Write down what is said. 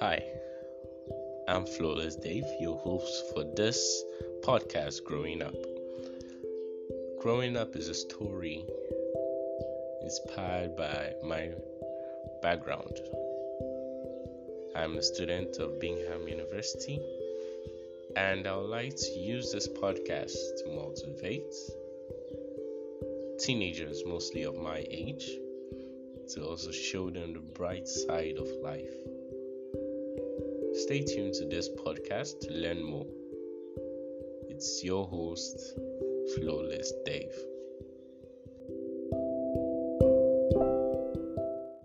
Hi, I'm Flawless Dave, your host for this podcast, Growing Up. Growing Up is a story inspired by my background. I'm a student of Bingham University, and I would like to use this podcast to motivate teenagers, mostly of my age, to also show them the bright side of life. Stay tuned to this podcast to learn more. It's your host, Flawless Dave.